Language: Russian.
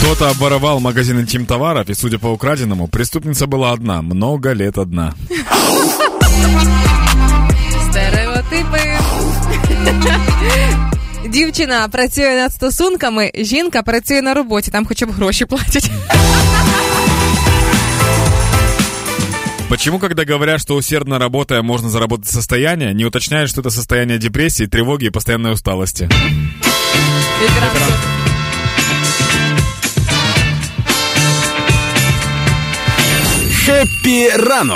Кто-то обворовал магазин интим-товаров, и, судя по украденному, преступница была одна, много лет одна. Стереотипи. Дівчина працює над стосунками, жінка працює на роботі, там хоча б гроші платять. Почему, когда говорят, что усердно работая можно заработать состояние, не уточняют, что это состояние депрессии, тревоги и постоянной усталости? Якраз. Хеппі ранок!